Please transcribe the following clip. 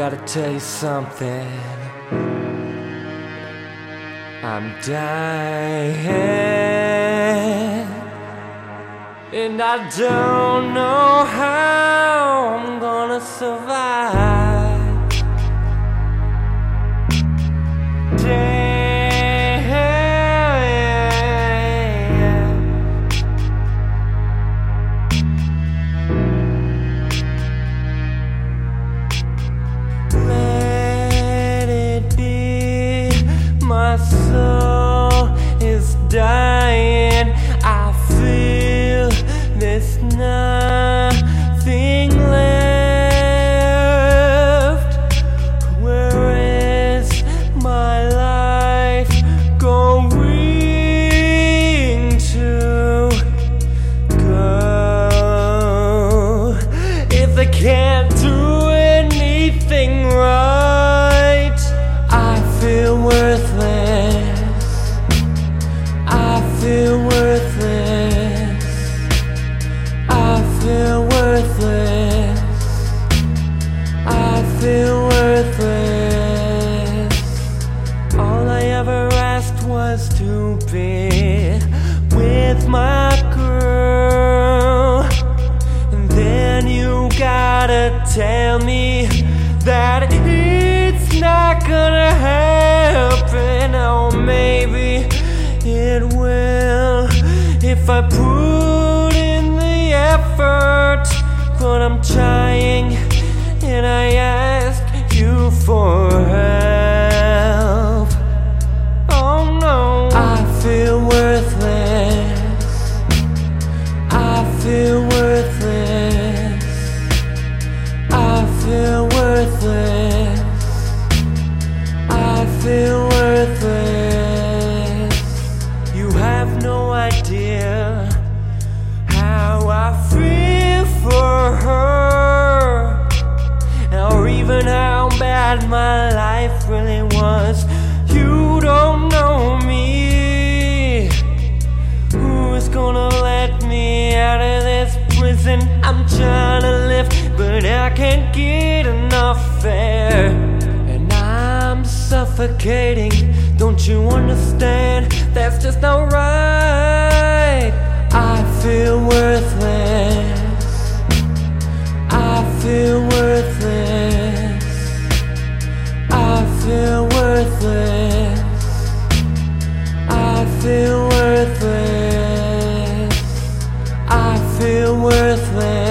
gotta tell you something. I'm dying, and I don't know how I'm gonna survive. To be with my girl. And then you gotta tell me that it's not gonna happen. Oh, maybe it will if I put in the effort. But I'm trying and I ask you how I feel for her, or even how bad my life really was. You don't know me. Who's gonna let me out of this prison? I'm trying to live, but I can't get enough air. And I'm suffocating. Don't you understand? That's just not right. I feel worthless. I feel worthless. I feel worthless. I feel worthless. I feel worthless.